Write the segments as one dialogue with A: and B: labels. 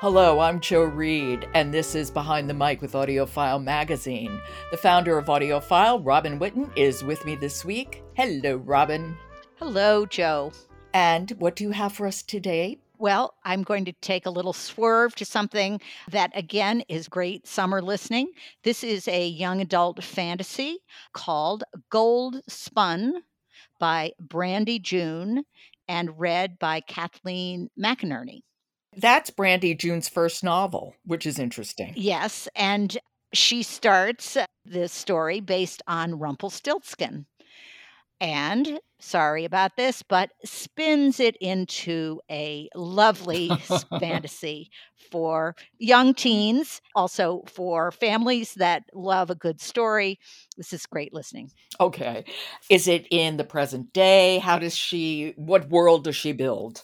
A: Hello, I'm Joe Reed, and this is Behind the Mic with AudioFile Magazine. The founder of AudioFile, Robin Whitten, is with me this week. Hello, Robin.
B: Hello, Joe.
A: And what do you have for us today?
B: Well, I'm going to take a little swerve to something that, again, is great summer listening. This is a young adult fantasy called Gold Spun by Brandy June and read by Kathleen McInerney.
A: That's Brandy June's first novel, which is interesting.
B: Yes, and she starts this story based on Rumpelstiltskin. And sorry about this, but spins it into a lovely fantasy for young teens, also for families that love a good story. This is great listening.
A: Okay. Is it in the present day? How does she, what world does she build?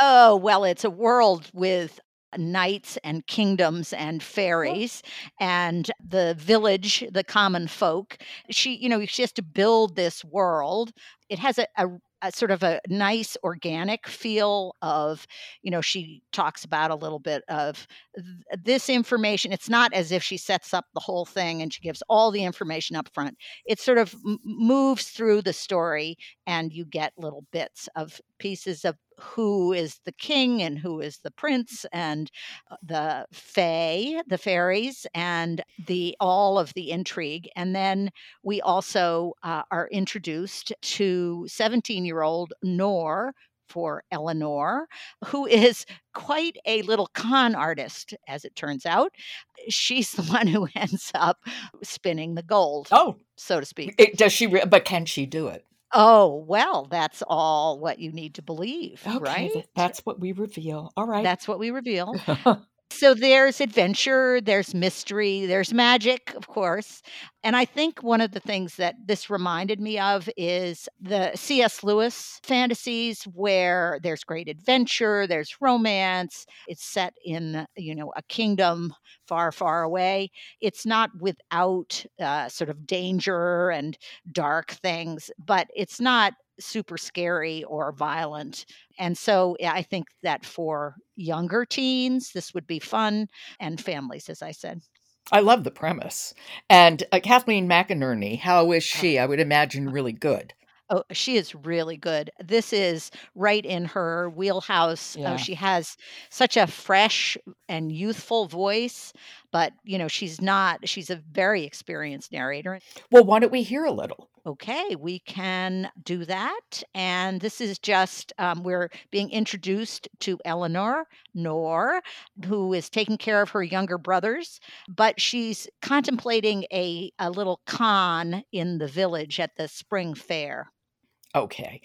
B: Oh, well, it's a world with knights and kingdoms and fairies and the village, the common folk. She, you know, she has to build this world. It has a, a, a sort of a nice organic feel of, you know, she talks about a little bit of th- this information. It's not as if she sets up the whole thing and she gives all the information up front. It sort of m- moves through the story and you get little bits of pieces of who is the king and who is the prince and uh, the fae the fairies and the all of the intrigue and then we also uh, are introduced to 17 year old nor for Eleanor, who is quite a little con artist, as it turns out. She's the one who ends up spinning the gold,
A: Oh,
B: so to speak.
A: it, does she, re- but can she do it?
B: Oh, well, that's all what you need to believe,
A: Okay,
B: right?
A: th- that's what we reveal. All right.
B: That's what we reveal. So there's adventure, there's mystery, there's magic, of course. And I think one of the things that this reminded me of is the C.S. Lewis fantasies where there's great adventure, there's romance, it's set in, you know, a kingdom far, far away. It's not without uh, sort of danger and dark things, but it's not super scary or violent. And so I think that for younger teens, this would be fun and families, as I said.
A: I love the premise. And uh, Kathleen McInerney, how is
B: Oh.
A: she? I would imagine really good.
B: Oh, she is really good. This is right in her wheelhouse.
A: Yeah.
B: Oh, she has such a fresh and youthful voice, but you know, she's not, she's a very experienced narrator.
A: Well, why don't we hear a little?
B: Okay, we can do that. And this is just, um, we're being introduced to Eleanor Nor, who is taking care of her younger brothers, but she's contemplating a, a little con in the village at the spring fair.
A: Okay.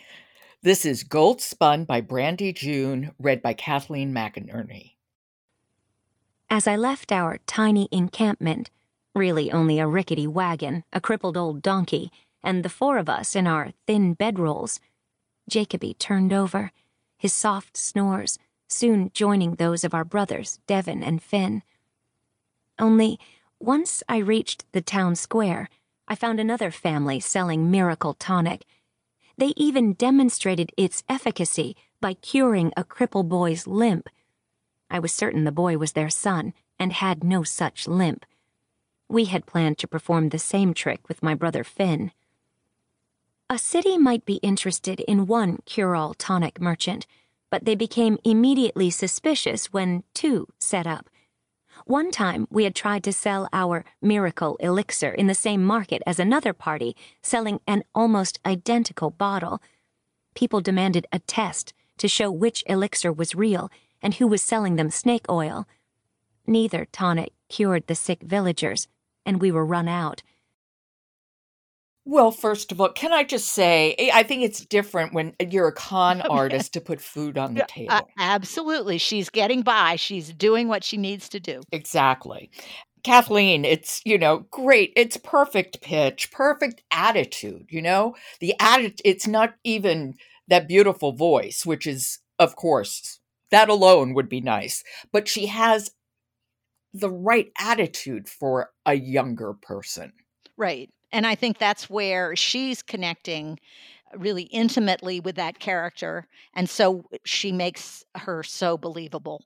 A: This is Gold Spun by Brandy June, read by Kathleen McInerney.
C: As I left our tiny encampment, really only a rickety wagon, a crippled old donkey, and the four of us in our thin bedrolls, Jacoby turned over, his soft snores soon joining those of our brothers, Devon and Finn. Only, once I reached the town square, I found another family selling miracle tonic. They even demonstrated its efficacy by curing a cripple boy's limp. I was certain the boy was their son and had no such limp. We had planned to perform the same trick with my brother Finn. A city might be interested in one cure all tonic merchant, but they became immediately suspicious when two set up. One time, we had tried to sell our miracle elixir in the same market as another party, selling an almost identical bottle. People demanded a test to show which elixir was real and who was selling them snake oil. Neither tonic cured the sick villagers, and we were run out.
A: Well, first of all, can I just say, eh, I think it's different when you're a con artist to put food on the
B: Uh,
A: table.
B: absolutely. She's getting by. She's doing what she needs to do.
A: Exactly. Kathleen, it's, you know, great. It's perfect pitch, perfect attitude, you know? The attitude, it's not even that beautiful voice, which is, of course, that alone would be nice. But she has the right attitude for a younger person.
B: Right. And I think that's where she's connecting really intimately with that character. And so she makes her so believable.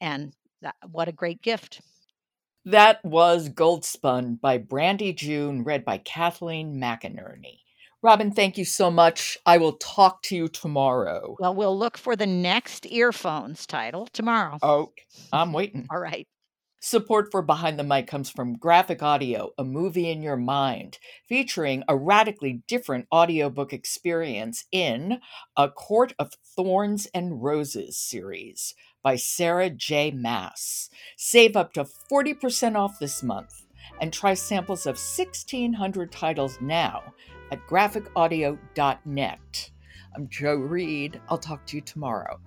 B: And that, what a great gift.
A: That was Goldspun by Brandy June, read by Kathleen McInerney. Robin, thank you so much. I will talk to you tomorrow.
B: Well, we'll look for the next earphones title tomorrow.
A: Oh, I'm waiting.
B: All right.
A: Support for Behind the Mic comes from Graphic Audio, a movie in your mind, featuring a radically different audiobook experience in A Court of Thorns and Roses series by Sarah J. Maas. Save up to 40% off this month and try samples of 1,600 titles now at graphicaudio.net. I'm Joe Reed. I'll talk to you tomorrow.